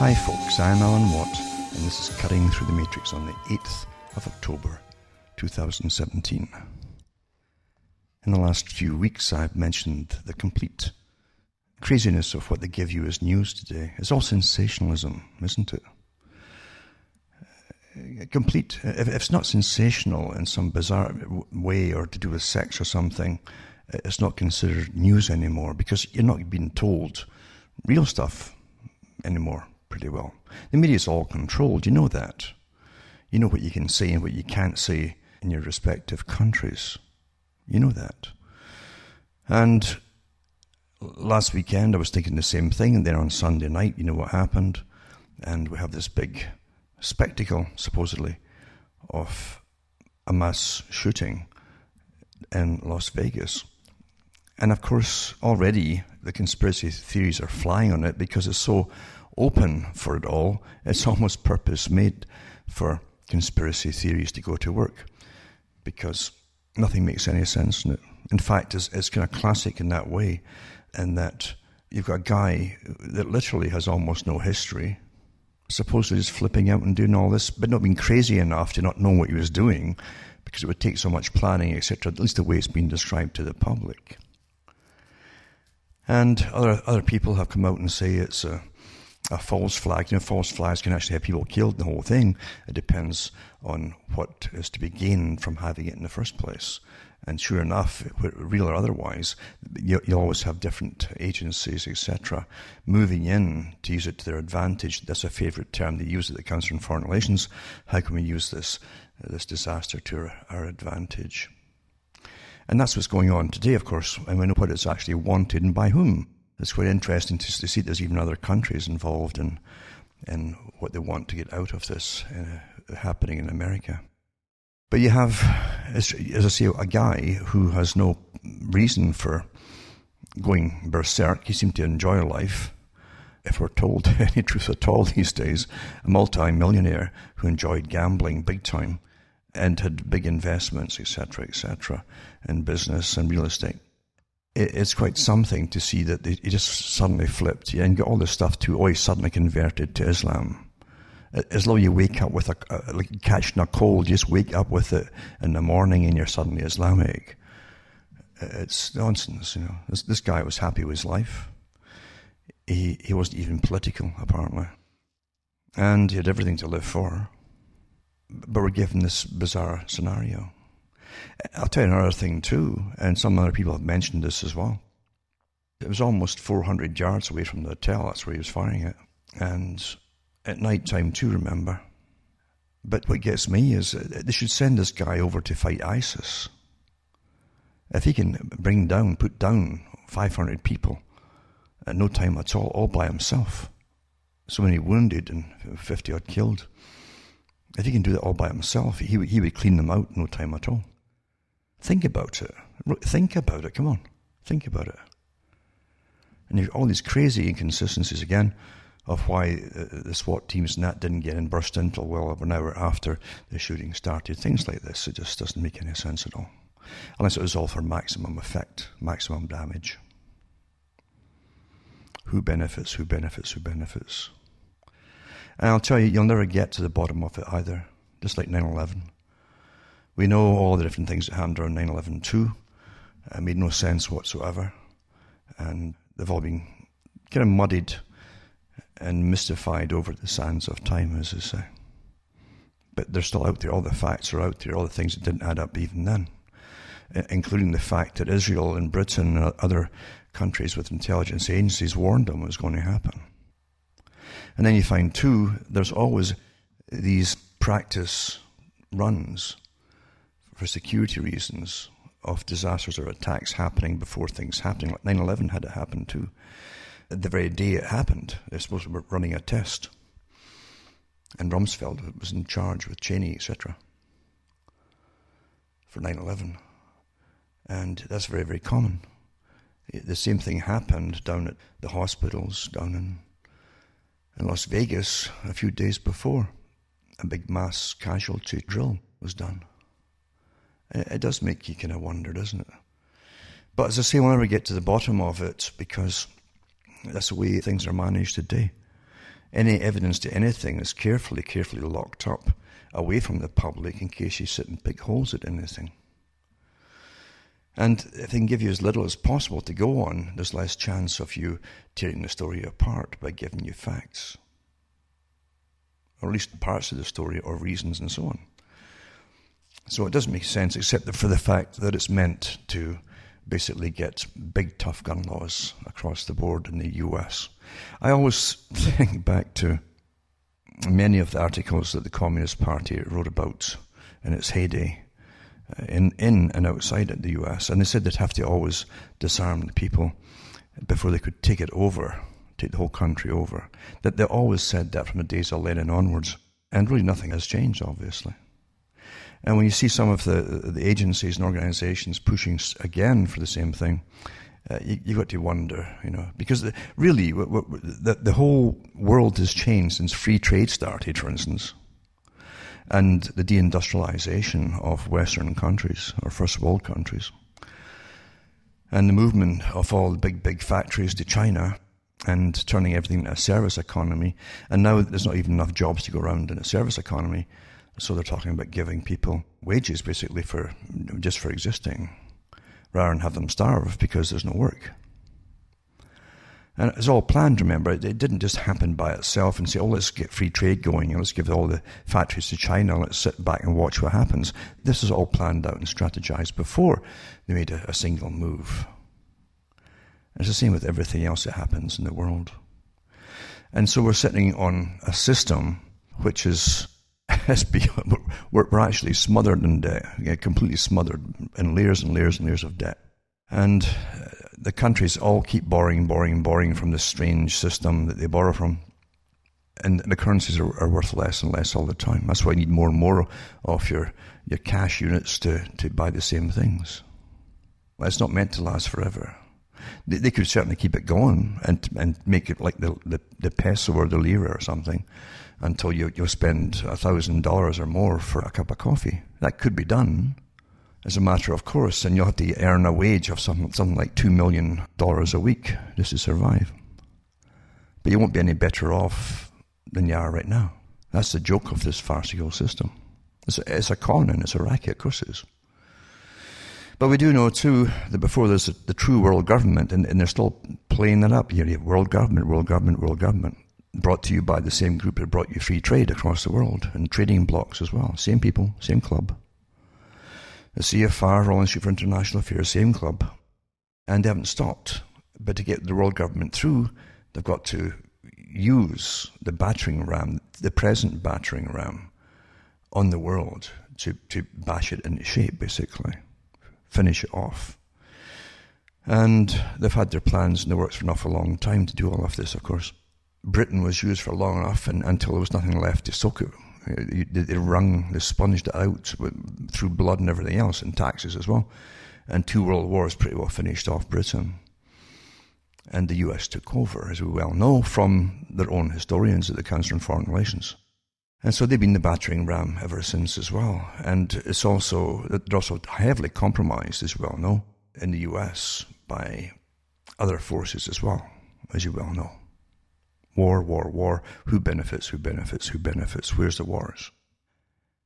Hi, folks, I'm Alan Watt, and this is Cutting Through the Matrix on the 8th of October 2017. In the last few weeks, I've mentioned the complete craziness of what they give you as news today. It's all sensationalism, isn't it? Uh, complete, if it's not sensational in some bizarre way or to do with sex or something, it's not considered news anymore because you're not being told real stuff anymore pretty well. The media is all controlled, you know that. You know what you can say and what you can't say in your respective countries. You know that. And last weekend I was thinking the same thing, and then on Sunday night, you know what happened? And we have this big spectacle, supposedly, of a mass shooting in Las Vegas. And of course, already the conspiracy theories are flying on it because it's so open for it all. It's almost purpose made for conspiracy theories to go to work because nothing makes any sense in it. In fact, it's, it's kind of classic in that way, in that you've got a guy that literally has almost no history, supposedly just flipping out and doing all this, but not being crazy enough to not know what he was doing because it would take so much planning, etc., at least the way it's been described to the public. And other other people have come out and say it's a a false flag. You know, false flags can actually have people killed. The whole thing. It depends on what is to be gained from having it in the first place. And sure enough, real or otherwise, you, you always have different agencies, etc., moving in to use it to their advantage. That's a favourite term they use at the Council on Foreign Relations. How can we use this this disaster to our, our advantage? And that's what's going on today, of course, and we know what it's actually wanted and by whom. It's quite interesting to, to see there's even other countries involved in, in what they want to get out of this uh, happening in America. But you have, as, as I say, a guy who has no reason for going berserk. He seemed to enjoy life, if we're told any truth at all these days. A multi-millionaire who enjoyed gambling big time and had big investments, etc., etc., in business and real estate. It's quite something to see that he just suddenly flipped yeah, and got all this stuff too. Oh, suddenly converted to Islam. As though you wake up with a, like catching a cold, you just wake up with it in the morning and you're suddenly Islamic. It's nonsense, you know. This, this guy was happy with his life. He, he wasn't even political, apparently. And he had everything to live for but we're given this bizarre scenario. I'll tell you another thing too, and some other people have mentioned this as well. It was almost 400 yards away from the hotel. That's where he was firing it, and at night time too. Remember. But what gets me is uh, they should send this guy over to fight ISIS. If he can bring down, put down 500 people at no time at all, all by himself, so many wounded and 50 odd killed if he can do that all by himself, he, he would clean them out no time at all. Think about it. Think about it. Come on. Think about it. And you all these crazy inconsistencies again of why uh, the SWAT teams and that didn't get in, burst until well over an hour after the shooting started. Things like this, it just doesn't make any sense at all. Unless it was all for maximum effect, maximum damage. Who benefits, who benefits, who benefits? And I'll tell you, you'll never get to the bottom of it either, just like 9 11. We know all the different things that happened around 9 11 too. It uh, made no sense whatsoever. And they've all been kind of muddied and mystified over the sands of time, as they say. But they're still out there. All the facts are out there, all the things that didn't add up even then, including the fact that Israel and Britain and other countries with intelligence agencies warned them it was going to happen. And then you find, too, there's always these practice runs for security reasons of disasters or attacks happening before things happening. Like 9 11 had to happen, too. The very day it happened, they're supposed to be running a test. And Rumsfeld was in charge with Cheney, etc., for 9 11. And that's very, very common. The same thing happened down at the hospitals down in in Las Vegas a few days before. A big mass casualty drill was done. It, does make you kind of wonder, doesn't it? But as I say, whenever we'll get to the bottom of it because that's the way things are managed today. Any evidence to anything is carefully, carefully locked up away from the public in case you sit and pick holes at anything. And if they can give you as little as possible to go on, there's less chance of you tearing the story apart by giving you facts. Or at least parts of the story or reasons and so on. So it doesn't make sense except for the fact that it's meant to basically get big tough gun laws across the board in the US. I always think back to many of the articles that the Communist Party wrote about in its heyday uh, in, in and outside the US. And they said they'd have to always disarm the people before they could take it over, take the whole country over. That they always said that from the days of Lenin onwards. And really nothing has changed, obviously. And when you see some of the, the agencies and organizations pushing again for the same thing, uh, you, have got to wonder, you know, because the, really the, the whole world has changed since free trade started, for instance, and the deindustrialization of Western countries or first world countries, and the movement of all the big, big factories to China and turning everything into a service economy. And now there's not even enough jobs to go around in a service economy. So they're talking about giving people wages basically for just for existing, rather than have them starve because there's no work. And it's all planned, remember. It didn't just happen by itself and say, oh, let's get free trade going, let's give all the factories to China, let's sit back and watch what happens. This is all planned out and strategized before they made a, a single move. It's the same with everything else that happens in the world. And so we're sitting on a system which is we're, we're actually smothered in debt, completely smothered in layers and layers and layers of debt. And uh, the countries all keep borrowing, borrowing, borrowing from this strange system that they borrow from. And the currencies are, are, worth less and less all the time. That's why you need more and more of your, your cash units to, to buy the same things. Well, it's not meant to last forever. They, they could certainly keep it going and, and make it like the, the, the peso or the lira or something until you, you spend a thousand dollars or more for a cup of coffee. That could be done as a matter of course, and you'll have to earn a wage of something, something like two million dollars a week just to survive. But you won't be any better off than you are right now. That's the joke of this farcical system. It's a, it's a con and it's a racket, of course it is. But we do know too that before there's a, the true world government, and, and, they're still playing that up. You have world government, world government, world government brought to you by the same group that brought you free trade across the world and trading blocks as well. Same people, same club. The CFR, Royal Institute for International Affairs, same club. And they haven't stopped. But to get the world government through, they've got to use the battering ram, the present battering ram, on the world to, to bash it into shape, basically. Finish it off. And they've had their plans in the works for an awful long time to do all of this, of course. Britain was used for long enough and, until there was nothing left to soak it. They wrung, they sponged it out with, through blood and everything else, and taxes as well. And two world wars pretty well finished off Britain. And the US took over, as we well know, from their own historians at the Council on Foreign Relations. And so they've been the battering ram ever since as well. And it's also, they're also heavily compromised, as we well know, in the US by other forces as well, as you well know. War, war, war. Who benefits? Who benefits? Who benefits? Where's the wars?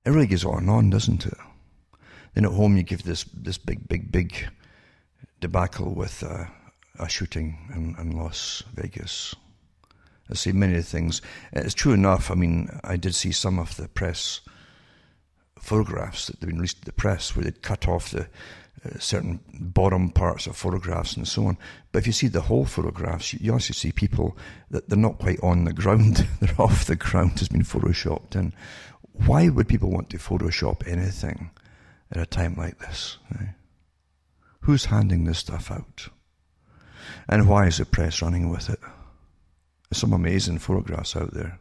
It really goes on and on, doesn't it? Then at home you give this this big, big, big debacle with uh, a shooting in, in Las Vegas. I see many things. It's true enough. I mean, I did see some of the press photographs that have been released to the press where they'd cut off the certain bottom parts of photographs and so on. But if you see the whole photographs, you, also see people that they're not quite on the ground, they're off the ground, has been photoshopped in. Why would people want to Photoshop anything at a time like this? Who's handing this stuff out? And why is the press running with it? There's some amazing photographs out there.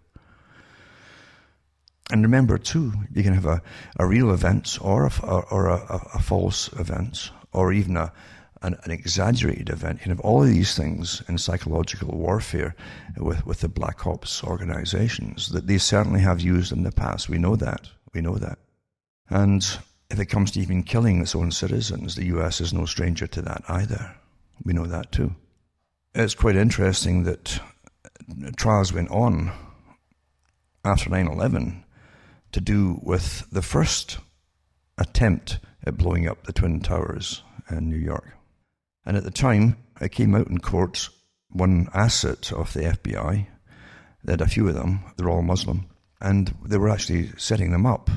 And remember, too, you can have a, a real event or a, or a, a false event or even a, an, an, exaggerated event. You can have all of these things in psychological warfare with, with the Black Ops organizations that they certainly have used in the past. We know that. We know that. And if it comes to even killing its own citizens, the US is no stranger to that either. We know that too. It's quite interesting that trials went on after 9 11 to do with the first attempt at blowing up the Twin Towers in New York. And at the time, it came out in court one asset of the FBI. They had a few of them, they're all Muslim, and they were actually setting them up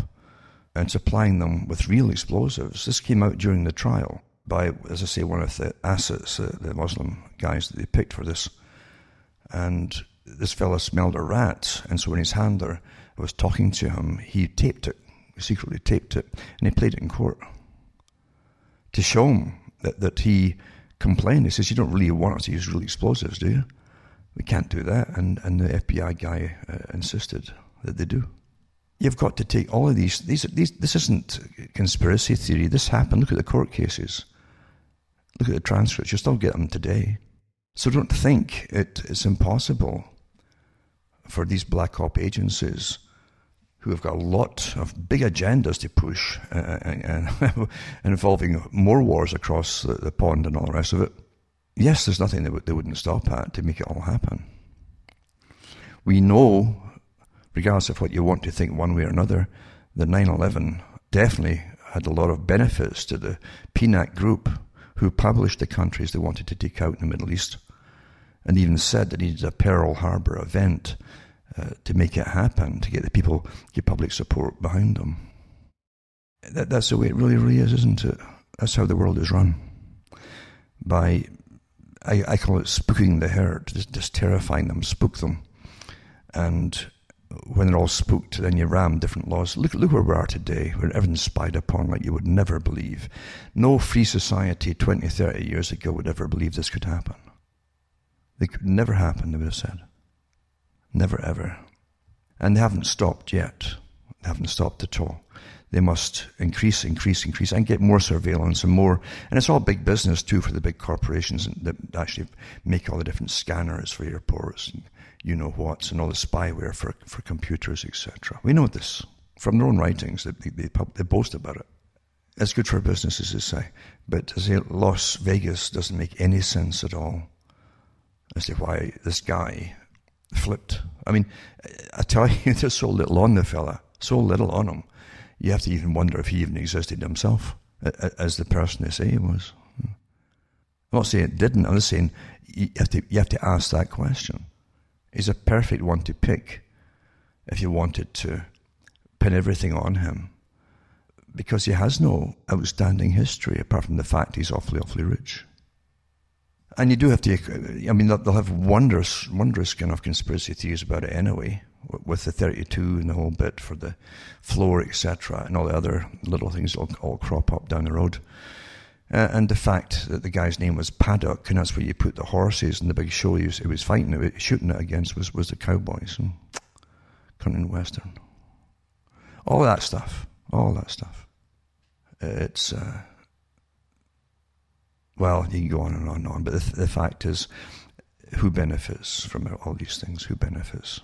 and supplying them with real explosives. This came out during the trial by, as I say, one of the assets, uh, the Muslim guys that they picked for this. And this fellow smelled a rat, and so in his handler was talking to him, he taped it, secretly taped it, and he played it in court to show him that, that he complained. He says, You don't really want us to use real explosives, do you? We can't do that. And, and the FBI guy uh, insisted that they do. You've got to take all of these, these, these. This isn't conspiracy theory. This happened. Look at the court cases. Look at the transcripts. You still get them today. So don't think it is impossible for these black op agencies who have got a lot of big agendas to push uh, and, and involving more wars across the, the, pond and all the rest of it. Yes, there's nothing they, w- they wouldn't stop at to make it all happen. We know, regardless of what you want to think one way or another, that 9 11 definitely had a lot of benefits to the PNAC group who published the countries they wanted to take out in the Middle East and even said that he needed a Pearl Harbor event uh, to make it happen, to get the people, get public support behind them. That, that's the way it really, really is, isn't it? That's how the world is run. By, I, I call it spooking the herd, just, just terrifying them, spook them. And when they're all spooked, then you ram different laws. Look, look where we are today, where everything's spied upon like you would never believe. No free society 20, 30 years ago would ever believe this could happen. It could never happen, they would have said. Never ever. And they haven't stopped yet. They haven't stopped at all. They must increase, increase, increase, and get more surveillance and more. And it's all big business too for the big corporations that actually make all the different scanners for airports and you know what's and all the spyware for, for computers, etc. We know this from their own writings. They, they, they boast about it. It's good for businesses, they say. But to say Las Vegas doesn't make any sense at all as to why this guy flipped. I mean, I tell you, there's so little on the fella, so little on him. You have to even wonder if he even existed himself as the person they say he was. Hmm. I'm not saying it didn't. I'm just saying you have to you have to ask that question. He's a perfect one to pick if you wanted to pin everything on him, because he has no outstanding history apart from the fact he's awfully awfully rich. And you do have to, I mean, they'll have wondrous, wondrous kind of conspiracy theories about it anyway, with the 32 and the whole bit for the floor, etc., and all the other little things that all, crop up down the road. Uh, and the fact that the guy's name was Paddock, and that's where you put the horses and the big show he was, he was fighting, it, shooting it against was, was the cowboys and country western. All that stuff, all that stuff. It's, uh, well, you can go on and on and on, but the, the fact is, who benefits from all these things? Who benefits?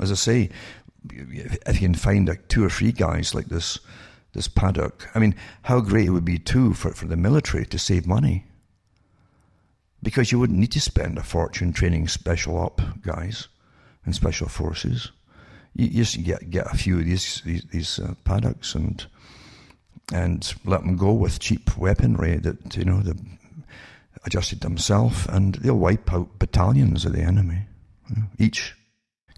As I say, if you can find like two or three guys like this, this paddock, I mean, how great it would be too for, for the military to save money. Because you wouldn't need to spend a fortune training special op guys and special forces. You, you just get get a few of these these, these uh, paddocks and and let them go with cheap weaponry that, you know, they adjusted themselves, and they'll wipe out battalions of the enemy, you know, each.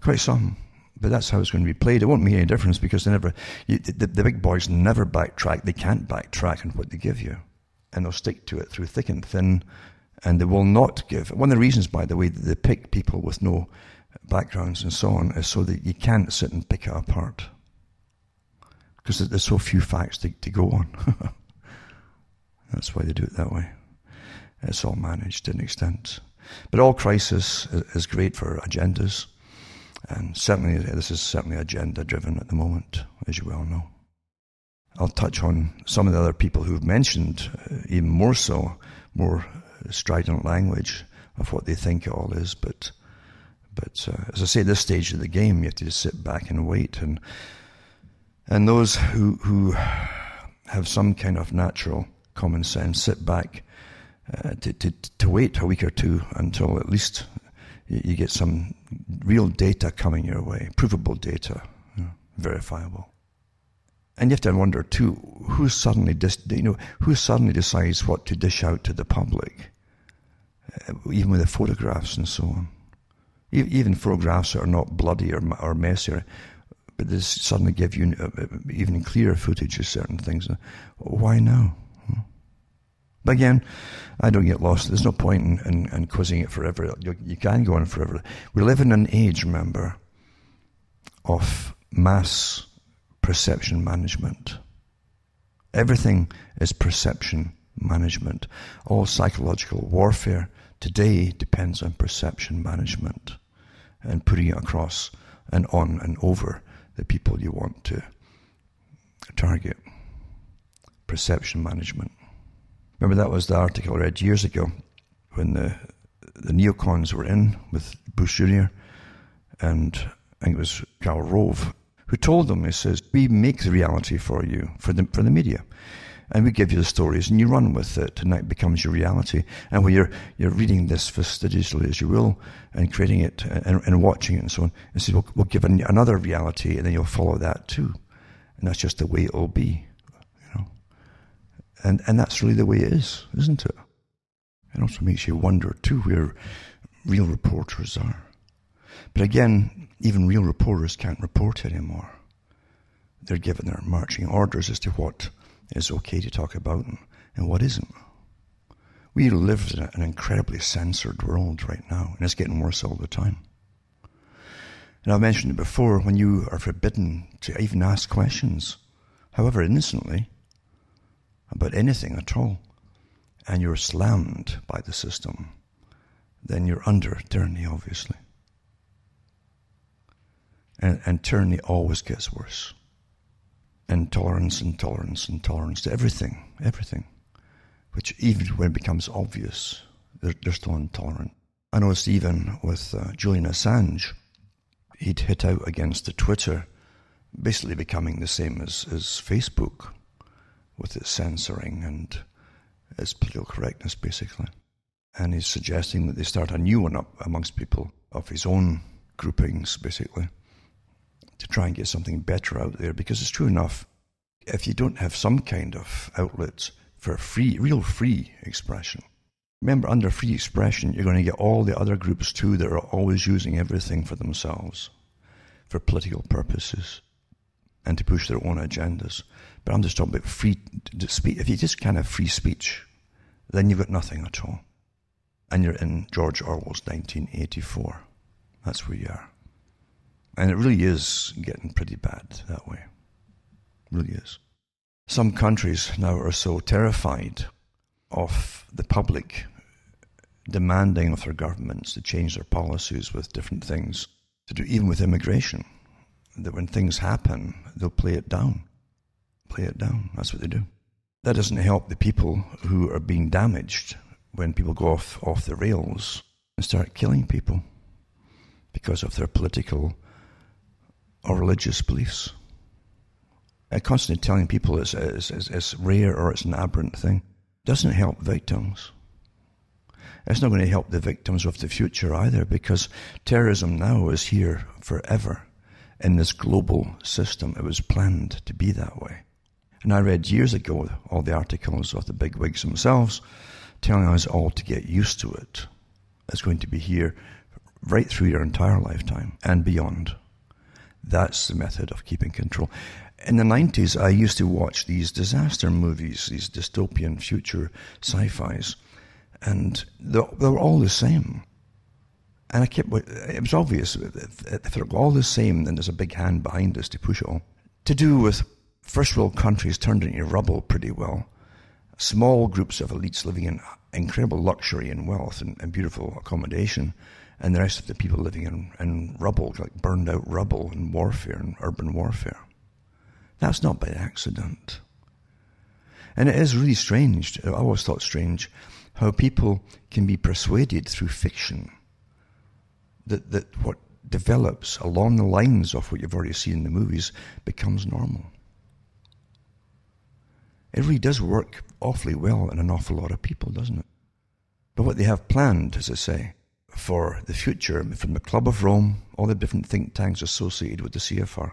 Quite some. But that's how it's going to be played. It won't make any difference because they never, you, the, the big boys never backtrack. They can't backtrack on what they give you. And they'll stick to it through thick and thin. And they will not give. One of the reasons, by the way, that they pick people with no backgrounds and so on is so that you can't sit and pick it apart because there's so few facts to, to go on. That's why they do it that way. It's all managed to an extent. But all crisis is great for agendas. And certainly, this is certainly agenda driven at the moment, as you well know. I'll touch on some of the other people who've mentioned, uh, even more so, more strident language of what they think it all is. But, but uh, as I say, this stage of the game, you have to just sit back and wait. And and those who, who have some kind of natural common sense sit back uh, to, to, to wait a week or two until at least you, get some real data coming your way, provable data, you know, verifiable. And you have to wonder too, who suddenly dis, you know, who suddenly decides what to dish out to the public, uh, even with the photographs and so on. Even photographs that are not bloody or, or messy, but this suddenly give you uh, uh, even clearer footage of certain things. Why now? But again, I don't get lost. There's no point in, in, in quizzing it forever. You, you can go on forever. We live in an age, remember, of mass perception management. Everything is perception management. All psychological warfare today depends on perception management and putting it across and on and over the people you want to target. Perception management. Remember that was the article I read years ago when the the neocons were in with Bush Jr. and I think it was Karl Rove who told them, he says, we make the reality for you, for the, for the media. And we give you the stories and you run with it and that becomes your reality. And when you're, you're reading this fastidiously as you will and creating it and, and watching it and so on, and says, we'll, we'll give another reality and then you'll follow that too. And that's just the way it'll be, you know. And, and that's really the way it is, isn't it? It also makes you wonder too where real reporters are. But again, even real reporters can't report anymore. They're given their marching orders as to what is okay to talk about and what isn't. We live in an incredibly censored world right now, and it's getting worse all the time. And I've mentioned it before when you are forbidden to even ask questions, however innocently, about anything at all, and you're slammed by the system, then you're under tyranny, obviously. And, and tyranny always gets worse. Intolerance, intolerance, intolerance to everything, everything. Which even when it becomes obvious, they're, they're still intolerant. I noticed even with uh, Julian Assange, he'd hit out against the Twitter, basically becoming the same as, as Facebook with its censoring and its political correctness, basically. And he's suggesting that they start a new one up amongst people of his own groupings, basically to try and get something better out there because it's true enough. If you don't have some kind of outlets for free, real free expression, remember under free expression, you're going to get all the other groups too that are always using everything for themselves, for political purposes, and to push their own agendas. But I'm just talking about free speech. If you just can't have free speech, then you've got nothing at all. And you're in George Orwell's 1984. That's where you are. And it really is getting pretty bad that way. It really is. Some countries now are so terrified of the public demanding of their governments to change their policies with different things, to do even with immigration, that when things happen, they'll play it down. Play it down. That's what they do. That doesn't help the people who are being damaged when people go off, off the rails and start killing people because of their political or religious beliefs. And constantly telling people it's, it's, it's, it's rare or it's an aberrant thing doesn't help victims. It's not going to help the victims of the future either because terrorism now is here forever in this global system. It was planned to be that way. And I read years ago all the articles of the bigwigs themselves telling us all to get used to it. It's going to be here right through your entire lifetime and beyond. That's the method of keeping control. In the 90s, I used to watch these disaster movies, these dystopian future sci fis, and they were all the same. And I kept, it was obvious, if they're all the same, then there's a big hand behind us to push it all. To do with first world countries turned into rubble pretty well. Small groups of elites living in incredible luxury and wealth and, and beautiful accommodation and the rest of the people living in, in rubble, like burned out rubble and warfare and urban warfare. That's not by accident. And it is really strange, I always thought strange, how people can be persuaded through fiction that, that what develops along the lines of what you've already seen in the movies becomes normal. It really does work awfully well in an awful lot of people, doesn't it? But what they have planned, as I say, for the future from the Club of Rome, all the different think tanks associated with the CFR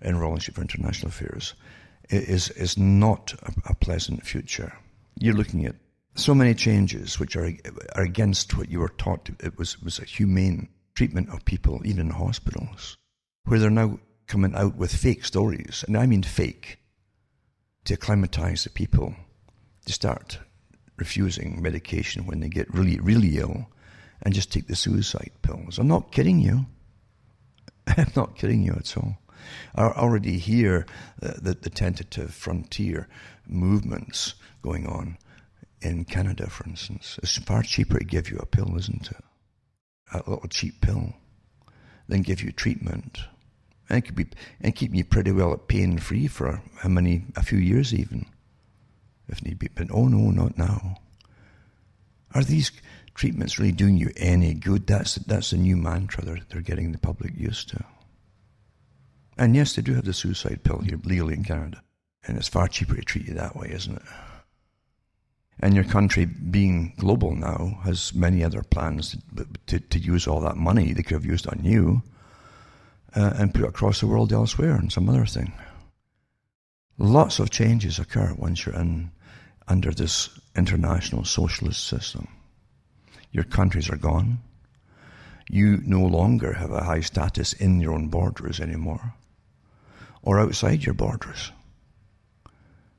and Royal Institute for International Affairs, is, is not a, a pleasant future. You're looking at so many changes which are, are against what you were taught. It was, was a humane treatment of people, even in hospitals, where they're now coming out with fake stories, and I mean fake, to acclimatize the people to start refusing medication when they get really, really ill and just take the suicide pills. I'm not kidding you. I'm not kidding you at all. I already hear the, the tentative frontier movements going on in Canada, for instance. It's far cheaper to give you a pill, isn't it? A little cheap pill than give you treatment. And it could be and keep you pretty well pain free for how many a few years even. If need be. But oh no, not now. Are these treatments really doing you any good? That's that's the new mantra they're they're getting the public used to. And yes, they do have the suicide pill here legally in Canada. And it's far cheaper to treat you that way, isn't it? And your country, being global now, has many other plans to, to, to use all that money they could have used on you uh, and put across the world elsewhere and some other thing. Lots of changes occur once you're in under this international socialist system. Your countries are gone. You no longer have a high status in your own borders anymore or outside your borders.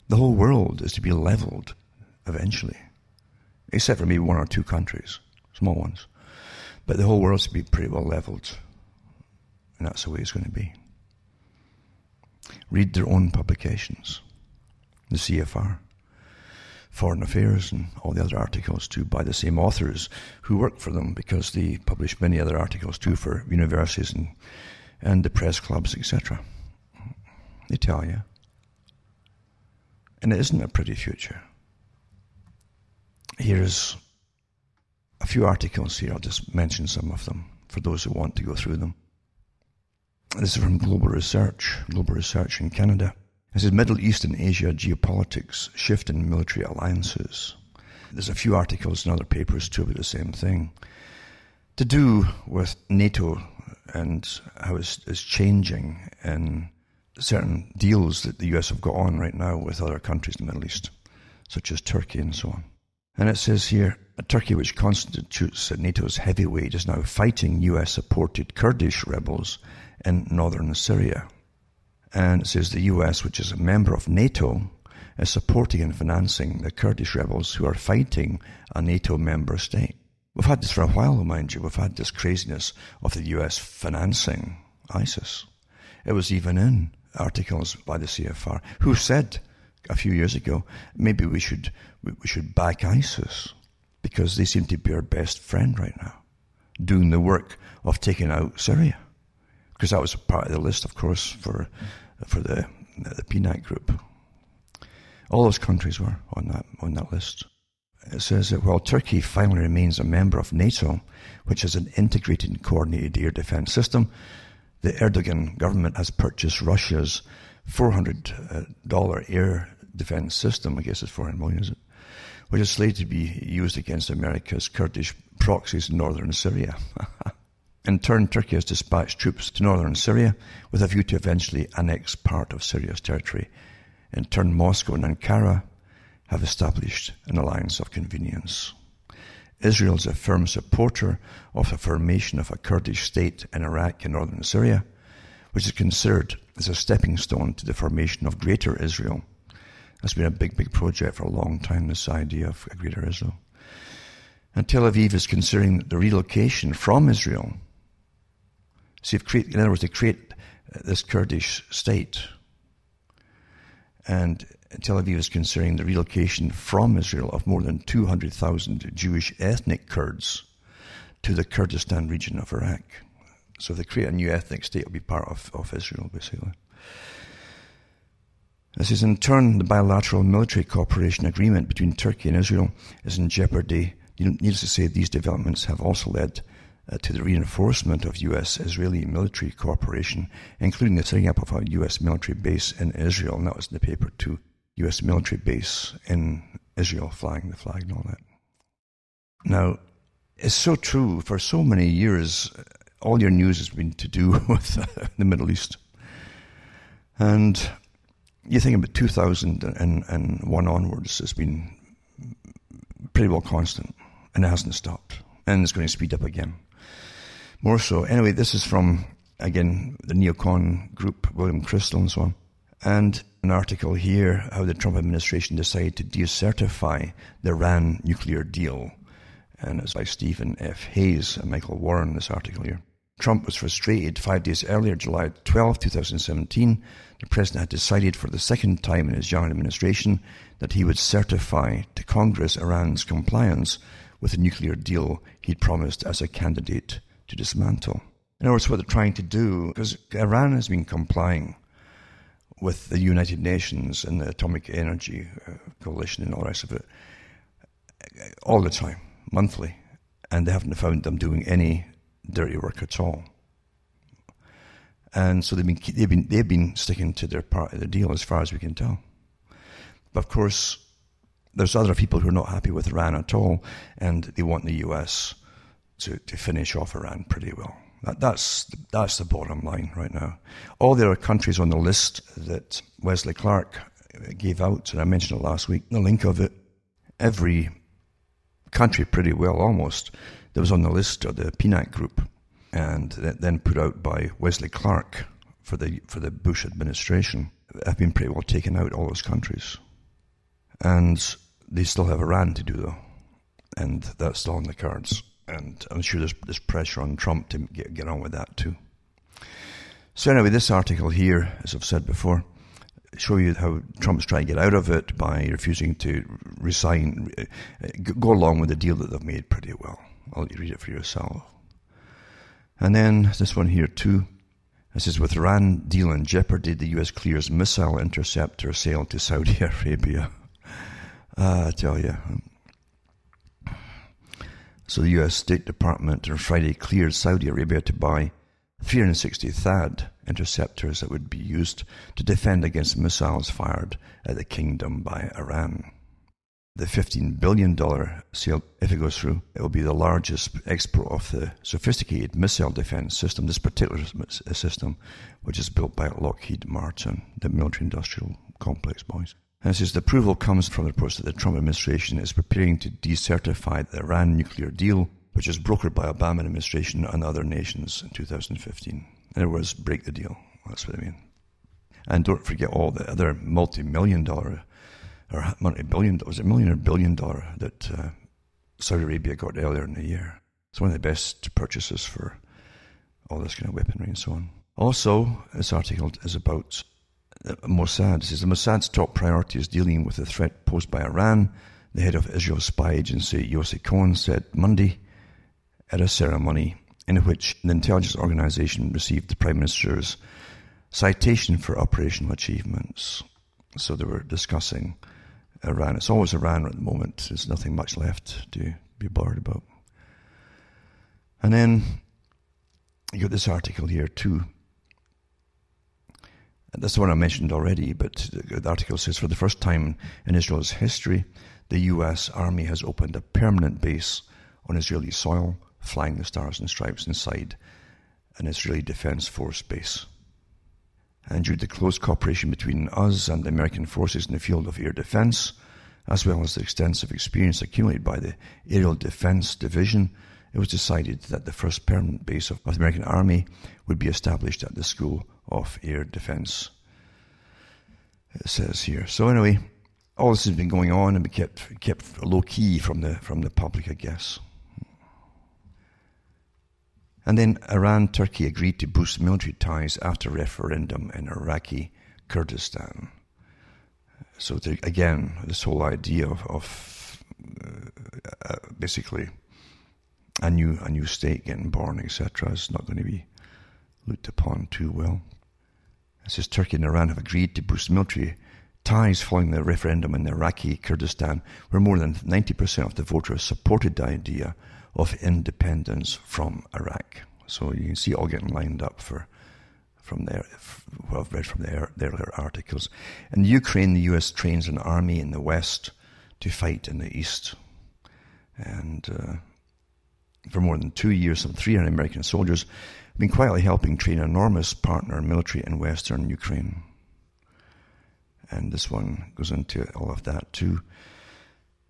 The whole world is to be leveled eventually, except for maybe one or two countries, small ones. But the whole world's to be pretty well leveled, and that's the way it's going to be. Read their own publications, the CFR, Foreign Affairs, and all the other articles too by the same authors who work for them because they publish many other articles too for universities and, and the press clubs, etc. They tell you. And it isn't a pretty future. Here's a few articles here. I'll just mention some of them for those who want to go through them. This is from Global Research, Global Research in Canada. This is Middle East and Asia geopolitics, shift in military alliances. There's a few articles in other papers too about the same thing. To do with NATO and how it's, it's changing in certain deals that the US have got on right now with other countries in the Middle East, such as Turkey and so on. And it says here, Turkey, which constitutes NATO's heavyweight, is now fighting US supported Kurdish rebels in northern Syria. And it says the US, which is a member of NATO, is supporting and financing the Kurdish rebels who are fighting a NATO member state. We've had this for a while, mind you. We've had this craziness of the US financing ISIS. It was even in articles by the CFR who said a few years ago, maybe we should we should back ISIS because they seem to be our best friend right now, doing the work of taking out Syria, because that was part of the list, of course, for for the the PNAC group. All those countries were on that on that list. It says that while Turkey finally remains a member of NATO, which is an integrated and coordinated air defense system, the Erdogan government has purchased Russia's $400 uh, air defense system, I guess it's 400 million, is it? Which is slated to be used against America's Kurdish proxies in northern Syria. in turn, Turkey has dispatched troops to northern Syria with a view to eventually annex part of Syria's territory. In turn, Moscow and Ankara have established an alliance of convenience. Israel is a firm supporter of the formation of a Kurdish state in Iraq and northern Syria, which is considered as a stepping stone to the formation of Greater Israel. That's been a big, big project for a long time, this idea of Greater Israel. And Tel Aviv is considering the relocation from Israel. See, in other words, they create uh, this Kurdish state. And Tel Aviv is considering the relocation from Israel of more than 200,000 Jewish ethnic Kurds to the Kurdistan region of Iraq. So if they create a new ethnic state, it'll be part of, of Israel, basically. This is in turn the bilateral military cooperation agreement between Turkey and Israel is in jeopardy. Needless to say, these developments have also led uh, to the reinforcement of U.S.-Israeli military cooperation, including the setting up of a U.S. military base in Israel, and that was in the paper too. U.S. military base in Israel, flying the flag and all that. Now, it's so true. For so many years, all your news has been to do with the Middle East. And you think about 2001 onwards, it's been pretty well constant and it hasn't stopped. And it's going to speed up again. More so. Anyway, this is from, again, the neocon group, William Kristol and so on. And an article here how the Trump administration decided to decertify the Iran nuclear deal. And it's by Stephen F. Hayes and Michael Warren, this article here. Trump was frustrated five days earlier, July 12, 2017. The president had decided for the second time in his young administration that he would certify to Congress Iran's compliance with the nuclear deal he'd promised as a candidate to dismantle. In other words, what they're trying to do, because Iran has been complying with the United Nations and the Atomic Energy uh, Coalition and all the rest of it all the time, monthly, and they haven't found them doing any dirty work at all. And so they've been, they've been, they've been sticking to their part of the deal as far as we can tell. But of course, there's other people who are not happy with Iran at all, and they want the US to, to finish off Iran pretty well. That, that's, that's the bottom line right now. All the other countries on the list that Wesley Clark gave out, and I mentioned it last week, the link of it, every country pretty well almost that was on the list of the PNAC group, and then put out by Wesley Clark for the for the Bush administration, have been pretty well taken out. All those countries, and they still have Iran to do though, and that's still on the cards. And I'm sure there's, there's pressure on Trump to get, get on with that too. So anyway, this article here, as I've said before, show you how Trump's trying to get out of it by refusing to resign, uh, go along with the deal that they've made pretty well. I'll let you read it for yourself. And then this one here too. It says, with Iran deal in jeopardy, the U.S. clears missile interceptor sale to Saudi Arabia. Uh, I tell you. So the U.S. State Department on Friday cleared Saudi Arabia to buy 360 THAAD interceptors that would be used to defend against missiles fired at the kingdom by Iran the $15 billion sale, if it goes through, it will be the largest export of the sophisticated missile defense system, this particular system, which is built by Lockheed Martin, the military industrial complex boys. And it says the approval comes from the reports that the Trump administration is preparing to decertify the Iran nuclear deal, which was brokered by Obama administration and other nations in 2015. In other words, break the deal. That's what I mean. And don't forget all the other multi-million dollar or multi-billion, was it a million or billion dollar that uh, Saudi Arabia got earlier in the year. It's one of the best purchases for all this kind of weaponry and so on. Also, this article is about Uh, Mossad. It says the Mossad's top priority is dealing with the threat posed by Iran. The head of Israel's spy agency, Yossi Cohen, said Monday at a ceremony in which the intelligence organization received the Prime Minister's citation for operational achievements. So they were discussing Iran. It's always Iran at the moment. There's nothing much left to be bothered about. And then you got this article here too. That's the one I mentioned already, but the article says for the first time in Israel's history, the U.S. Army has opened a permanent base on Israeli soil, flying the stars and stripes inside an Israeli Defense Force base and due to the close cooperation between us and the American forces in the field of air defense, as well as the extensive experience accumulated by the Aerial Defense Division, it was decided that the first permanent base of the American Army would be established at the School of Air Defense. It says here. So anyway, all this has been going on and be kept kept low key from the from the public, I guess. And then Iran Turkey agreed to boost military ties after referendum in Iraqi Kurdistan. So again, this whole idea of, of uh, basically a new a new state getting born, etc., is not going to be looked upon too well. As says Turkey and Iran have agreed to boost military ties following the referendum in Iraqi Kurdistan, where more than 90% of the voters supported the idea of independence from Iraq. So you can see it all getting lined up for from there, what I've read from their, their articles. In Ukraine, the US trains an army in the west to fight in the east. And uh, for more than two years, some 300 American soldiers been quietly helping train an enormous partner military in western Ukraine. And this one goes into all of that too.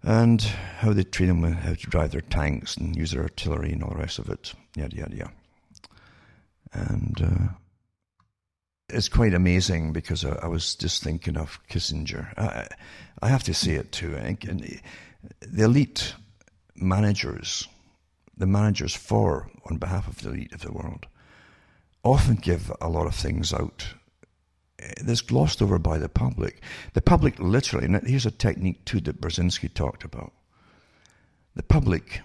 And how they train them, with how to drive their tanks and use their artillery and all the rest of it. Yada, yada, yada. And uh, it's quite amazing because I, I, was just thinking of Kissinger. I, I have to say it too. Think the elite managers, the managers for, on behalf of the elite of the world, often give a lot of things out eh, that's glossed over by the public. The public literally, and here's a technique too that Brzezinski talked about. The public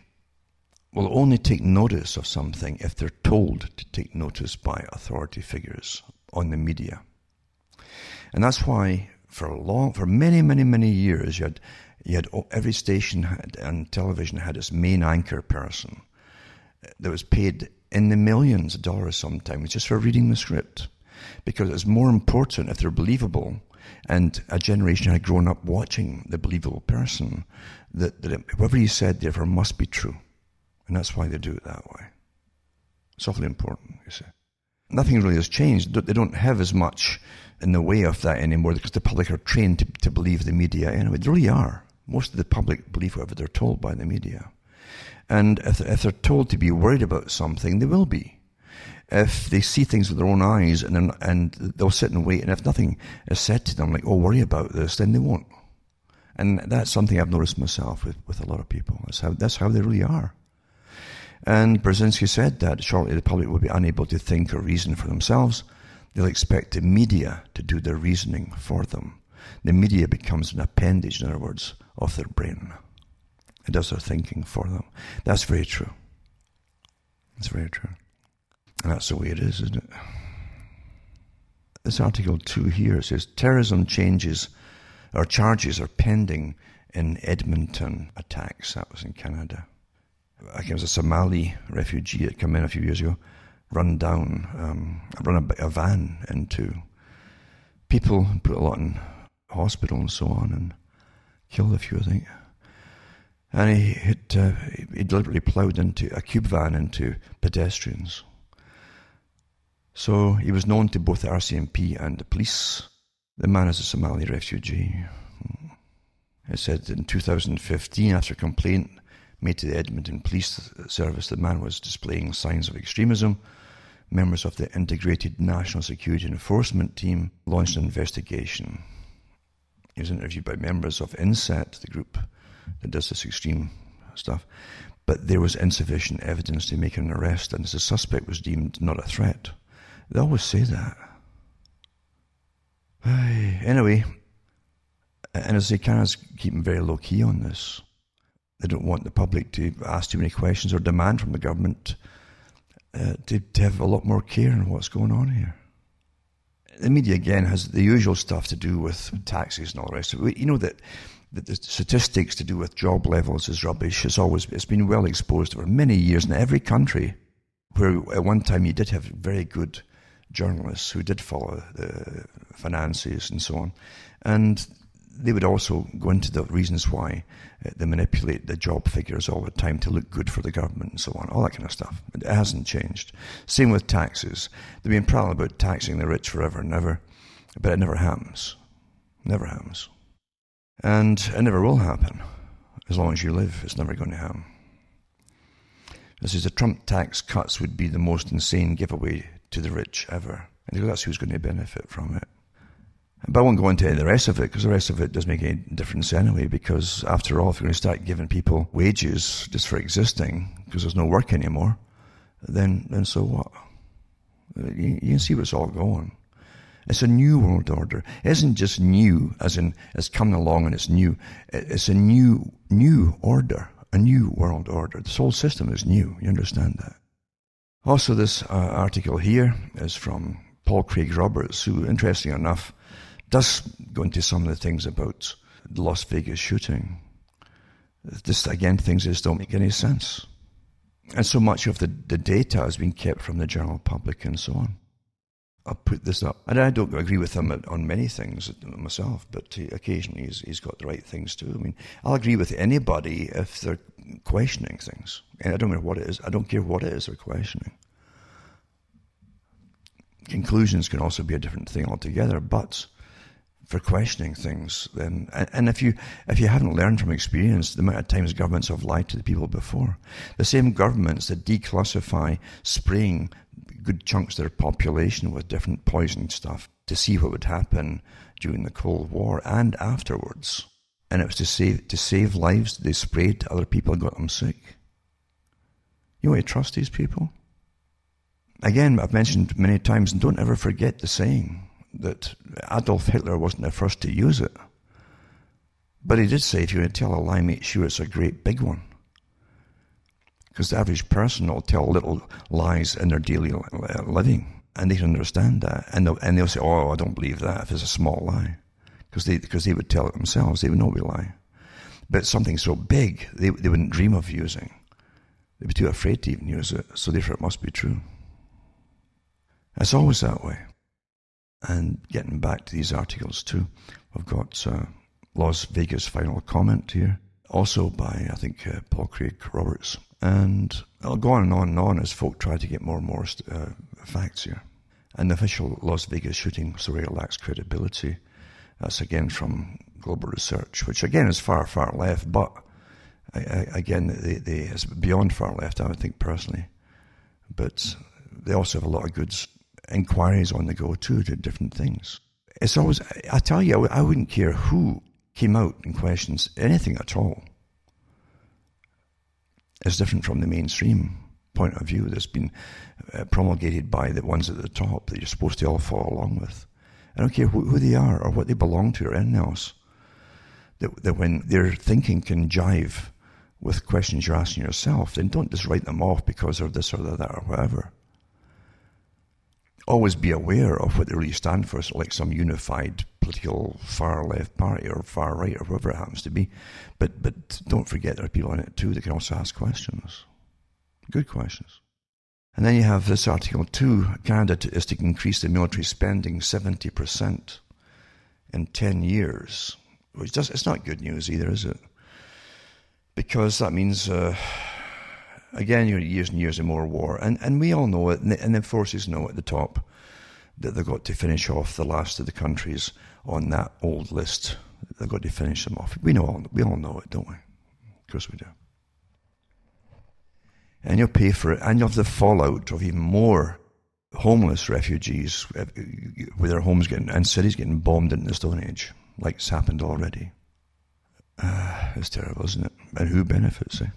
will only take notice of something if they're told to take notice by authority figures on the media. And that's why for long, for many, many, many years, you had, you had every station had, and television had its main anchor person eh, that was paid in the millions of dollars sometimes just for reading the script. Because it's more important if they're believable and a generation had grown up watching the believable person that, that it, whatever he said therefore must be true. And that's why they do it that way. It's awfully important, you see. Nothing really has changed. They don't have as much in the way of that anymore because the public are trained to, to believe the media anyway. They really are. Most of the public believe whatever they're told by the media. And if, if they're told to be worried about something, they will be. If they see things with their own eyes and, and they'll sit and wait, and if nothing is said to them, like, oh, worry about this, then they won't. And that's something I've noticed myself with, with a lot of people. That's how, that's how they really are. And Brzezinski said that shortly the public will be unable to think or reason for themselves. They'll expect the media to do their reasoning for them. The media becomes an appendage, in other words, of their brain. It does their thinking for them. That's very true. That's very true. And that's the way it is, isn't it? This article 2 here says terrorism changes or charges are pending in Edmonton attacks. That was in Canada. I think was a Somali refugee that came in a few years ago, run down, um, run a, a, van into people, put a lot in hospital and so on, and killed a few, I think. And he hit, uh, he deliberately ploughed into a cube van into pedestrians. So he was known to both the RCMP and the police. The man is a Somali refugee. It said in 2015, after a complaint made to the Edmonton Police Service, the man was displaying signs of extremism. Members of the Integrated National Security Enforcement Team launched an investigation. He was interviewed by members of INSET, the group that does this extreme stuff, but there was insufficient evidence to make an arrest, and the suspect was deemed not a threat. They always say that. Anyway, and as they kind of keep them very low key on this, they don't want the public to ask too many questions or demand from the government uh, to, to have a lot more care in what's going on here. The media again has the usual stuff to do with taxes and all the rest of it. You know that the statistics to do with job levels is rubbish. It's always it's been well exposed over many years in every country where at one time you did have very good journalists who did follow the finances and so on. And they would also go into the reasons why uh, they manipulate the job figures all the time to look good for the government and so on, all that kind of stuff. It hasn't changed. Same with taxes. They've been proud about taxing the rich forever and ever, but it never happens. Never happens. And it never will happen. As long as you live, it's never going to happen. This is the Trump tax cuts would be the most insane giveaway to the rich ever. And that's who's going to benefit from it. But I won't go into the rest of it because the rest of it doesn't make any difference anyway. Because after all, if you're going to start giving people wages just for existing because there's no work anymore, then then so what? You, you can see where it's all going. It's a new world order. It isn't just new, as in it's coming along and it's new. It's a new new order, a new world order. The whole system is new. You understand that? Also, this uh, article here is from Paul Craig Roberts, who, interesting enough, does go into some of the things about the Las Vegas shooting. This, again, things just don't make any sense. And so much of the, the data has been kept from the general public and so on. I'll put this up. And I don't agree with him on many things myself, but occasionally he's, he's got the right things too. I mean, I'll agree with anybody if they're questioning things. And I don't care what it is. I don't care what it is they're questioning. Conclusions can also be a different thing altogether, but for questioning things, then and if you if you haven't learned from experience the amount of times governments have lied to the people before, the same governments that declassify spraying good chunks of their population with different poison stuff to see what would happen during the Cold War and afterwards. And it was to save to save lives they sprayed other people and got them sick. You want to trust these people? Again, I've mentioned many times, and don't ever forget the saying that Adolf Hitler wasn't the first to use it. But he did say, if you're going to tell a lie, make sure it's a great big one. Because the average person will tell little lies in their daily living, and they understand that. And they'll, and they'll say, oh, I don't believe that if it's a small lie. Because they, because they would tell it themselves, they would know we lie. But something so big, they, they wouldn't dream of using. They'd be too afraid to even use it, so therefore it must be true. It's always that way. And getting back to these articles too, we've got uh, Las Vegas final comment here, also by I think uh, Paul Craig Roberts. And I'll go on and on and on as folk try to get more and more uh, facts here. And the official Las Vegas shooting story lacks credibility. That's again from Global Research, which again is far, far left, but I, I, again, they, they, it's beyond far left, I would think personally. But they also have a lot of good inquiries on the go too to different things. It's always, I tell you, I wouldn't care who came out and questions anything at all is different from the mainstream point of view that's been uh, promulgated by the ones at the top that you're supposed to all follow along with. I don't care who, who they are or what they belong to or anything else. That, that when their thinking can jive with questions you're asking yourself, then don't just write them off because of this or that or whatever always be aware of what they really stand for, so like some unified political far left party or far right or whatever it happens to be. But but don't forget there are people in it too that can also ask questions, good questions. And then you have this article too. Canada is to increase the military spending seventy percent in ten years, which does it's not good news either, is it? Because that means. Uh, Again, you know, years and years of more war. And, and we all know it, and the, and the forces know at the top that they've got to finish off the last of the countries on that old list. They've got to finish them off. We know, we all know it, don't we? Of course we do. And you'll pay for it, and you'll have the fallout of even more homeless refugees uh, with their homes getting and cities getting bombed in the Stone Age, like it's happened already. Uh, it's terrible, isn't it? And who benefits? Eh?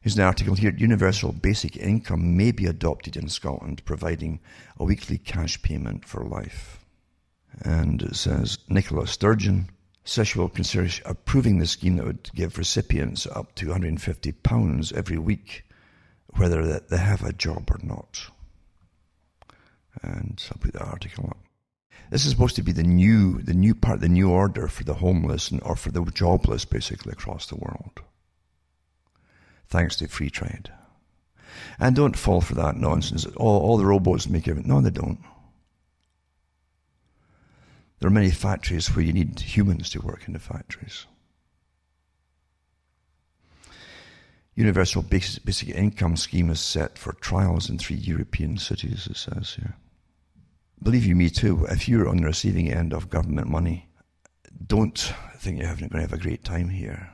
Here's an article here. Universal basic income may be adopted in Scotland, providing a weekly cash payment for life. And it says Nicola Sturgeon she will approving the scheme that would give recipients up to £150 every week, whether they have a job or not. And I'll put that article up. This is supposed to be the new, the new part, the new order for the homeless and, or for the jobless, basically across the world thanks to free trade. And don't fall for that nonsense. All, all the robots make everything. No, they don't. There are many factories where you need humans to work in the factories. Universal basic, basic income scheme is set for trials in three European cities, it says here. Believe you me too, if you're on the receiving end of government money, don't think you're going to have a great time here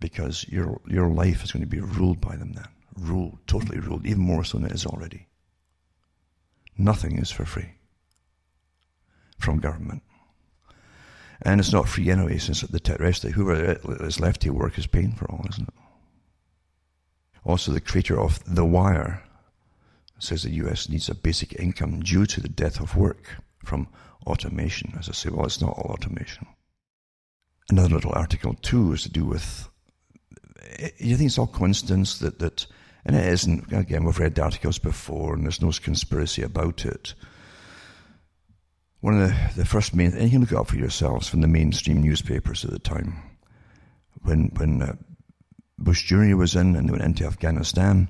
because your your life is going to be ruled by them then. Ruled, totally ruled, even more so than it is already. Nothing is for free from government. And it's not free anyway, since the rest of whoever is left to work is paying for all, isn't it? Also, the creator of The Wire says the US needs a basic income due to the death of work from automation. As I say, well, it's not all automation. Another little article, too, is to do with eh, you think it's all coincidence that, that, and it isn't, again, we've read the articles before and there's no conspiracy about it. One of the, the first main, and you can look it up for yourselves from the mainstream newspapers at the time, when, when uh, Bush Jr. was in and they went into Afghanistan,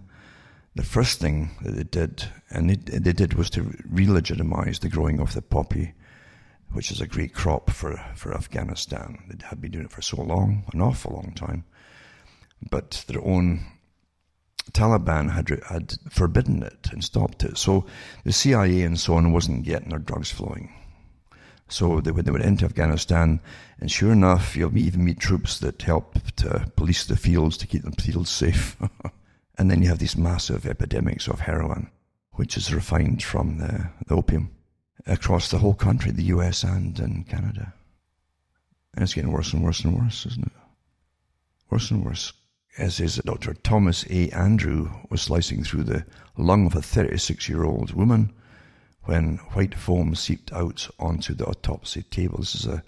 the first thing that they did, and they, they did, was to re-legitimize the growing of the poppy, which is a great crop for, for Afghanistan. They had been doing it for so long, an awful long time, but their own Taliban had had forbidden it and stopped it. So the CIA and so on wasn't getting their drugs flowing. So they they would into Afghanistan, and sure enough, you'll even meet troops that help to police the fields to keep the fields safe. And then you have these massive epidemics of heroin, which is refined from the, the opium across the whole country, the US and in Canada. And it's getting worse and worse and worse, isn't it? Worse and worse. As is that Dr. Thomas A. Andrew was slicing through the lung of a 36 year old woman when white foam seeped out onto the autopsy table. This is a,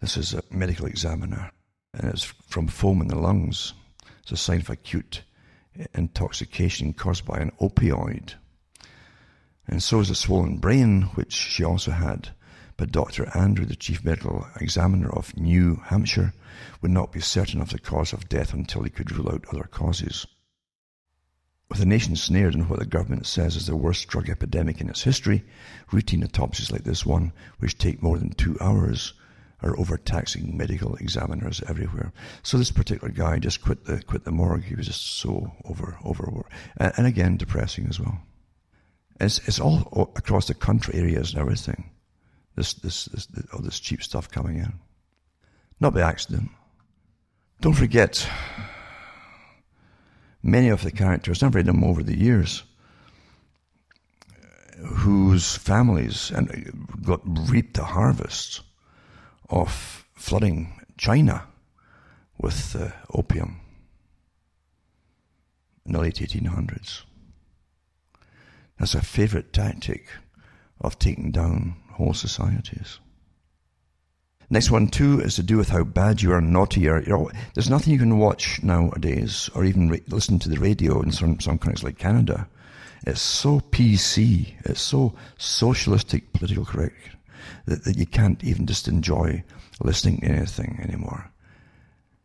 this is a medical examiner, and it's from foam in the lungs. It's a sign of acute intoxication caused by an opioid. And so is a swollen brain, which she also had. But Dr. Andrew, the chief medical examiner of New Hampshire, would not be certain of the cause of death until he could rule out other causes. With the nation snared in what the government says is the worst drug epidemic in its history, routine autopsies like this one, which take more than two hours, are overtaxing medical examiners everywhere. So this particular guy just quit the quit the morgue. He was just so over over, and, and again depressing as well. It's it's all across the country areas and everything. This this, this all this cheap stuff coming in, not by accident. Don't forget, many of the characters. I've read them over the years whose families and got reaped the harvest of flooding China with uh, opium in the late 1800s. That's a favorite tactic of taking down whole societies. Next one, too, is to do with how bad you are, naughty you are. There's nothing you can watch nowadays or even re- listen to the radio in some, some countries like Canada. It's so PC, it's so socialistic, political correct that, that you can't even just enjoy listening to anything anymore.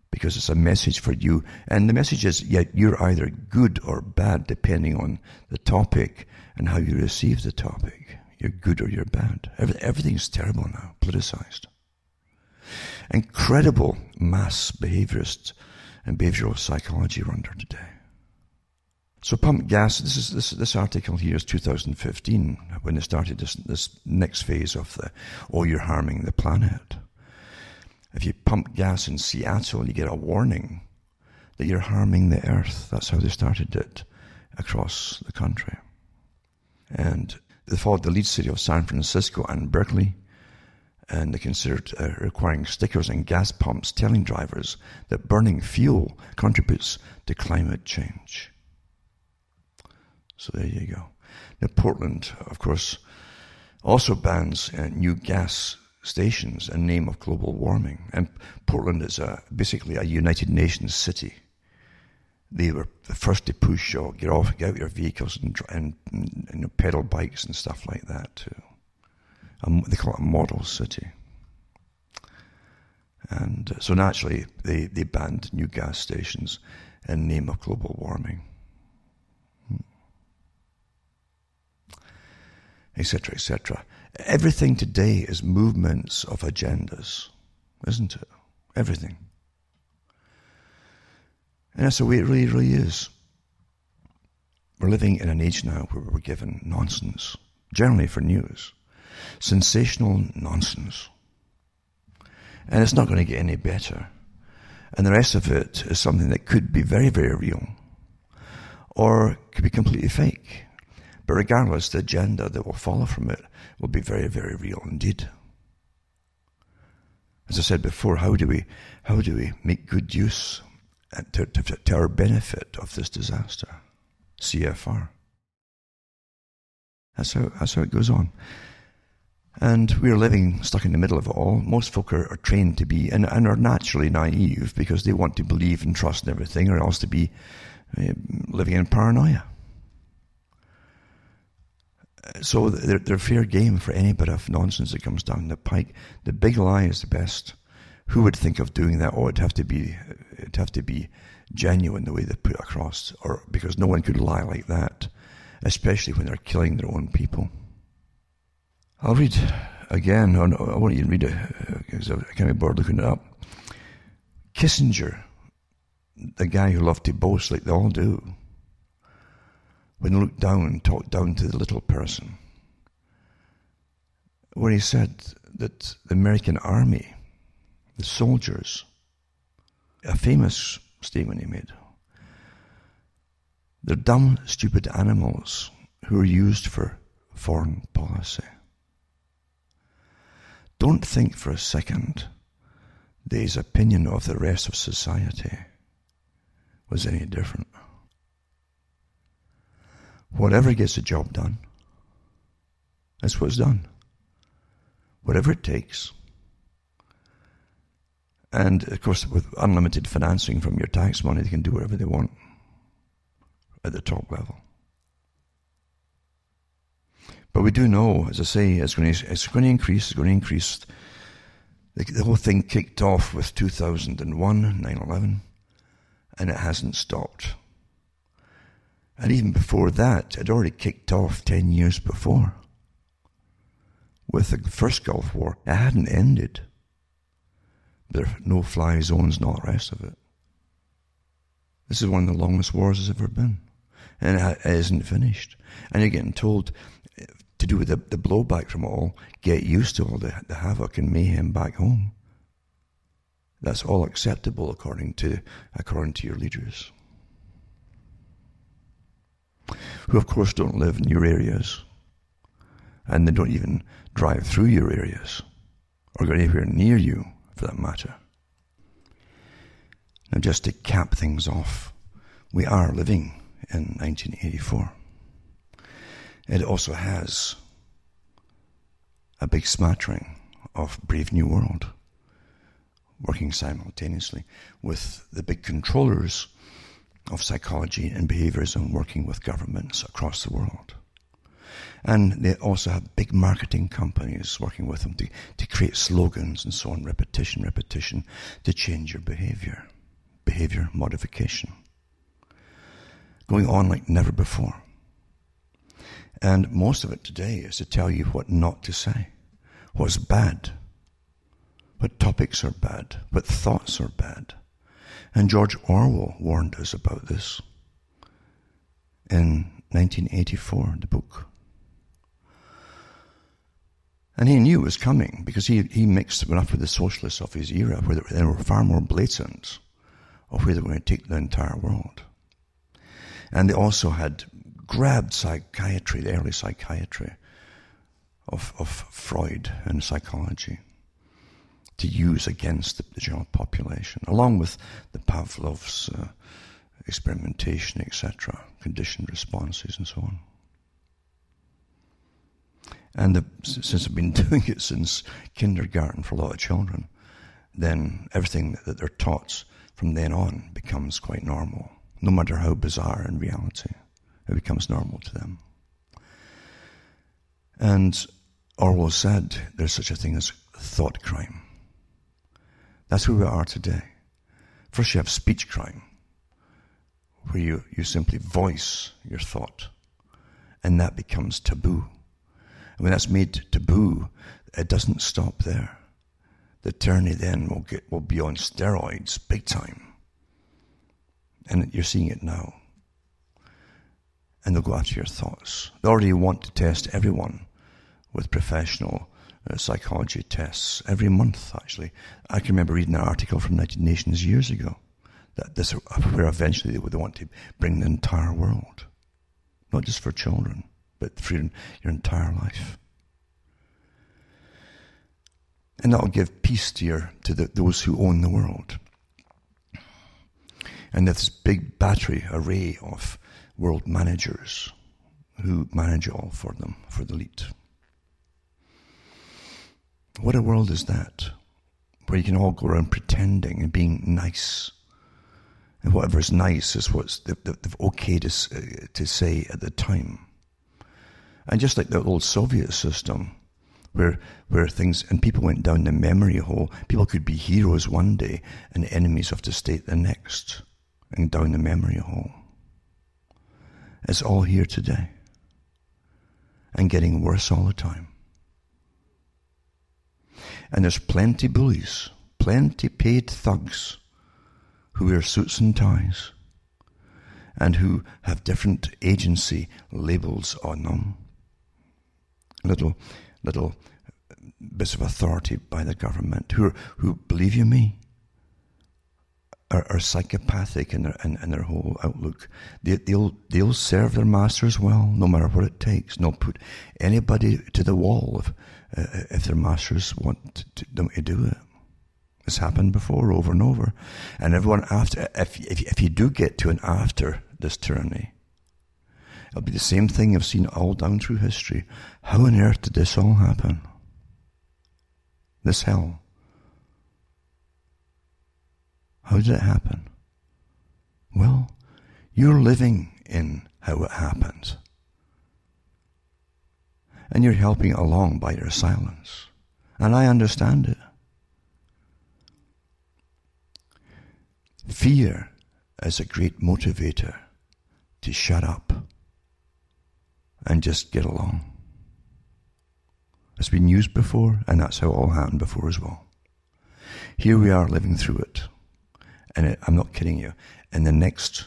Because it's a message for you. And the message is, yeah, you're either good or bad depending on the topic and how you receive the topic. You're good or you're bad. Everything's terrible now, politicized. Incredible mass behaviorist and behavioral psychology we're under today. So pump gas. This is this this article here is 2015 when they started this this next phase of the oh you're harming the planet. If you pump gas in Seattle, you get a warning that you're harming the earth. That's how they started it across the country. And they followed the lead city of San Francisco and Berkeley, and they considered uh, requiring stickers and gas pumps telling drivers that burning fuel contributes to climate change. So there you go. Now, Portland, of course, also bans uh, new gas stations in name of global warming. And Portland is a, basically a United Nations city. They were the first to push or get off, get out your vehicles and, and, and pedal bikes and stuff like that too. Um, they call it a model city. And uh, so naturally, they, they banned new gas stations in name of global warming. etc., etc. Everything today is movements of agendas, isn't it? Everything. And that's the way it really, really is. We're living in an age now where we're given nonsense, generally for news, sensational nonsense. And it's not going to get any better. And the rest of it is something that could be very, very real or could be completely fake. But regardless, the agenda that will follow from it will be very, very real indeed. As I said before, how do we, how do we make good use to, to, to our benefit of this disaster? CFR. That's how, that's how it goes on. And we're living stuck in the middle of it all. Most folk are, are trained to be, and, and, are naturally naive because they want to believe and trust in everything or else to be uh, living in paranoia so they're, they're fair game for any bit of nonsense that comes down the pike. The big lie is the best. Who would think of doing that? Oh, it'd have to be, it'd have to be genuine the way they put it across, or because no one could lie like that, especially when they're killing their own people. I'll read again. Oh, no, I won't even read it because I can't be bored looking it up. Kissinger, the guy who loved to boast like they all do, when he looked down, talked down to the little person, where he said that the American army, the soldiers, a famous statement he made. They're dumb, stupid animals who are used for foreign policy. Don't think for a second that his opinion of the rest of society was any different. Whatever gets the job done, that's what's done. Whatever it takes. And of course, with unlimited financing from your tax money, they can do whatever they want at the top level. But we do know, as I say, it's going to, it's going to increase, it's going to increase. The, the whole thing kicked off with 2001, 9 11, and it hasn't stopped. And even before that, it already kicked off 10 years before. With the first Gulf War, it hadn't ended. There are no fly zones all the rest of it. This is one of the longest wars there's ever been. And it isn't finished. And you're getting told to do with the, the blowback from it all, get used to all the, the havoc and mayhem back home. That's all acceptable according to according to your leaders. Who of course don't live in your areas. And they don't even drive through your areas or go anywhere near you for that matter. Now just to cap things off, we are living in 1984. It also has a big smattering of Brave New World working simultaneously with the big controllers of psychology and behaviorism working with governments across the world. And they also have big marketing companies working with them to, to create slogans and so on, repetition, repetition, to change your behavior, behavior modification. Going on like never before. And most of it today is to tell you what not to say, what's bad, what topics are bad, what thoughts are bad. And George Orwell warned us about this in 1984, the book. And he knew it was coming because he, he mixed up with the socialists of his era, where they were far more blatant of where they were going to take the entire world. And they also had grabbed psychiatry, the early psychiatry of, of Freud and psychology, to use against the, the general population, along with the Pavlov's uh, experimentation, etc., conditioned responses, and so on. And the, since I've been doing it since kindergarten for a lot of children, then everything that they're taught from then on becomes quite normal, no matter how bizarre in reality. It becomes normal to them. And Orwell said there's such a thing as thought crime. That's where we are today. First, you have speech crime, where you, you simply voice your thought, and that becomes taboo. And when that's made taboo, it doesn't stop there. The tyranny then will get will be on steroids, big time. And you're seeing it now. And they'll go after your thoughts. They already want to test everyone with professional uh, psychology tests every month, actually. I can remember reading an article from United Nations years ago that this where eventually they would want to bring the entire world, not just for children, but for your, your entire life. And that'll give peace to, your, to the, those who own the world. And this big battery array of world managers who manage all for them, for the elite. What a world is that? Where you can all go around pretending and being nice. And whatever is nice is what's the, the, the okay to, uh, to say at the time. And just like the old Soviet system, where where things and people went down the memory hole, people could be heroes one day and enemies of the state the next. and down the memory hole. It's all here today and getting worse all the time. And there's plenty bullies, plenty paid thugs who wear suits and ties and who have different agency labels on them. Little, little bits of authority by the government who, who believe you me, are, are psychopathic in their, in, in their whole outlook. They, they'll, they'll serve their masters well, no matter what it takes. They'll put anybody to the wall if, uh, if their masters want to, them to do it. It's happened before, over and over. And everyone after, if, if, if you do get to an after this tyranny, it'll be the same thing I've seen all down through history. How on earth did this all happen? This hell. How did it happen? Well, you're living in how it happens. And you're helping along by your silence. And I understand it. Fear is a great motivator to shut up and just get along. It's been used before, and that's how it all happened before as well. Here we are living through it. And it, I'm not kidding you. In the next,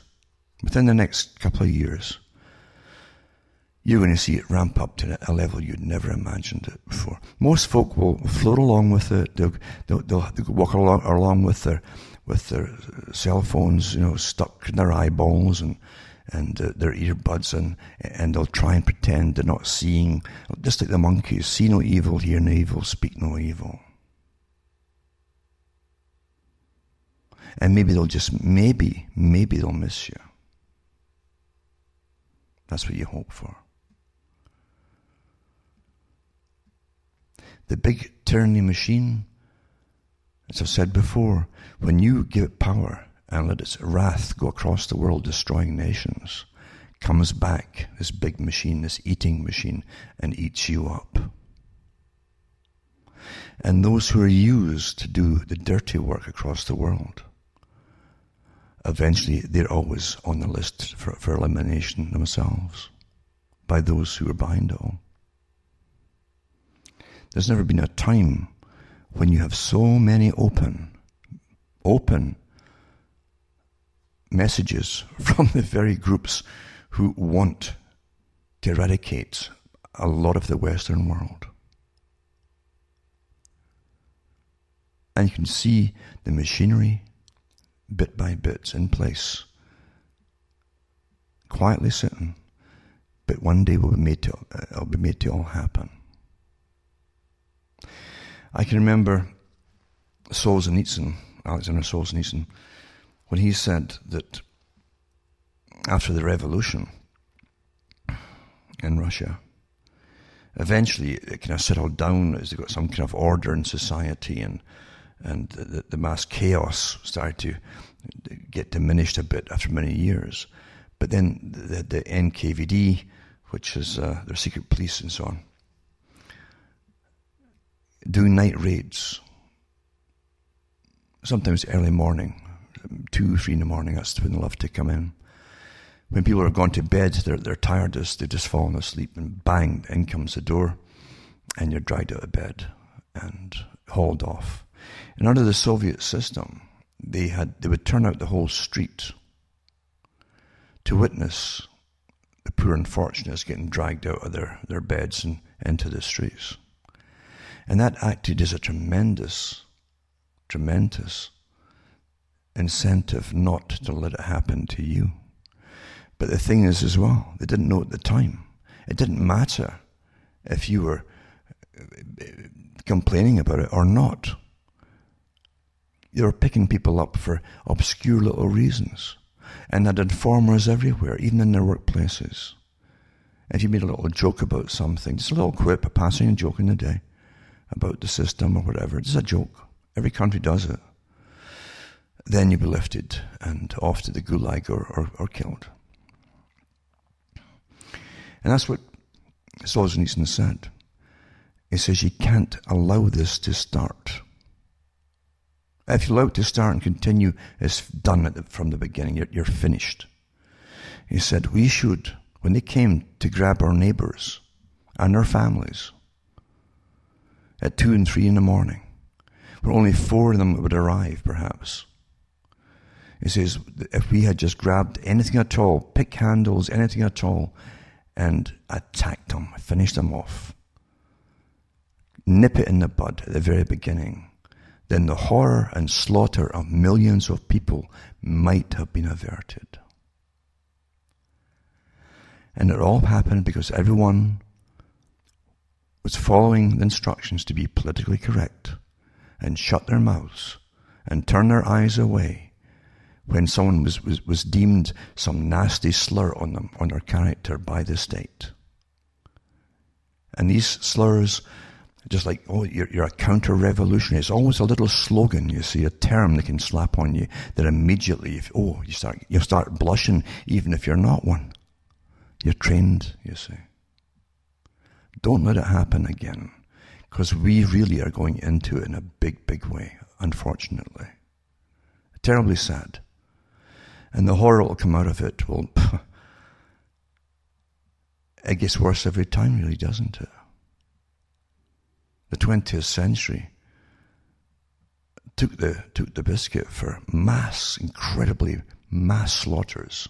within the next couple of years, you're going to see it ramp up to a level you'd never imagined it before. Most folk will float along with it. They'll, they'll, they'll, they'll walk along, along with their, with their cell phones, you know, stuck in their eyeballs and, and uh, their earbuds and, and they'll try and pretend they're not seeing, just like the monkeys, see no evil, hear no evil, speak no evil. And maybe they'll just, maybe, maybe they'll miss you. That's what you hope for. The big tyranny machine, as I've said before, when you give it power and let its wrath go across the world, destroying nations, comes back, this big machine, this eating machine, and eats you up. And those who are used to do the dirty work across the world eventually they're always on the list for, for elimination themselves by those who are behind it all. There's never been a time when you have so many open, open messages from the very groups who want to eradicate a lot of the Western world. And you can see the machinery bit by bit in place, quietly sitting, but one day will be made to, uh, it'll be made to all happen. I can remember Solzhenitsyn, Alexander Solzhenitsyn, when he said that after the revolution in Russia, eventually it kind of settled down as they got some kind of order in society and and the, the mass chaos started to get diminished a bit after many years. But then the, the NKVD, which is uh, their secret police and so on, do night raids. Sometimes early morning, two, three in the morning, that's when they love to come in. When people are gone to bed, they're, they're tired, they've just fallen asleep, and bang, in comes the door, and you're dragged out of bed and hauled off. And under the Soviet system, they had they would turn out the whole street to witness the poor unfortunates getting dragged out of their, their beds and into the streets. And that acted as a tremendous, tremendous incentive not to let it happen to you. But the thing is, as well, they didn't know at the time. It didn't matter if you were uh, uh, complaining about it or not they were picking people up for obscure little reasons and had informers everywhere, even in their workplaces. If you made a little joke about something, just a little quip, a passing joke in the day about the system or whatever, it's a joke. Every country does it. Then you'll be lifted and off to the gulag or, or, or killed. And that's what Solzhenitsyn said. He says you can't allow this to start If you allow it to start and continue, it's done from the beginning. You're, you're finished. He said, we should, when they came to grab our neighbors and our families at two and three in the morning, where only four of them would arrive, perhaps. He says, if we had just grabbed anything at all, pick handles, anything at all, and attacked them, finished them off, nip it in the bud at the very beginning, then the horror and slaughter of millions of people might have been averted. And it all happened because everyone was following the instructions to be politically correct and shut their mouths and turn their eyes away when someone was, was, was deemed some nasty slur on them, on their character by the state. And these slurs, just like, oh, you're, you're a counter-revolutionary. It's always a little slogan, you see, a term they can slap on you that immediately, if, oh, you start, you start blushing even if you're not one. You're trained, you see. Don't let it happen again. Because we really are going into it in a big, big way, unfortunately. Terribly sad. And the horror will come out of it will. it gets worse every time, really, doesn't it? The 20th century took the, took the biscuit for mass, incredibly mass slaughters.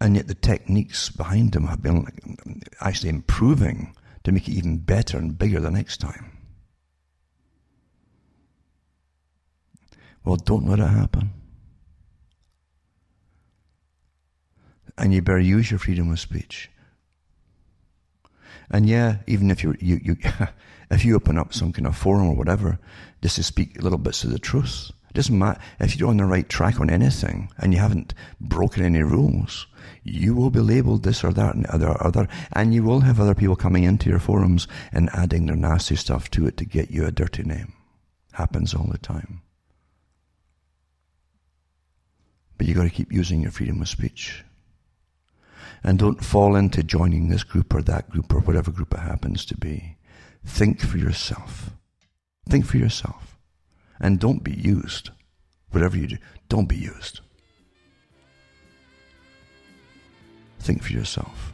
And yet the techniques behind them have been actually improving to make it even better and bigger the next time. Well, don't let it happen. And you better use your freedom of speech. And yeah, even if you you, you if you open up some kind of forum or whatever, just to speak little bits of the truth, it doesn't matter if you're on the right track on anything and you haven't broken any rules you will be labeled this or that and other other, and you will have other people coming into your forums and adding their nasty stuff to it to get you a dirty name. Happens all the time. But you got to keep using your freedom of speech. And don't fall into joining this group or that group or whatever group it happens to be. Think for yourself. Think for yourself. And don't be used. Whatever you do, don't be used. Think for yourself.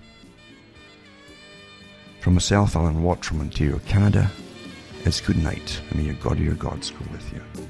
From myself, Alan Watt from Ontario, Canada, it's good night, and may your God or your gods go with you.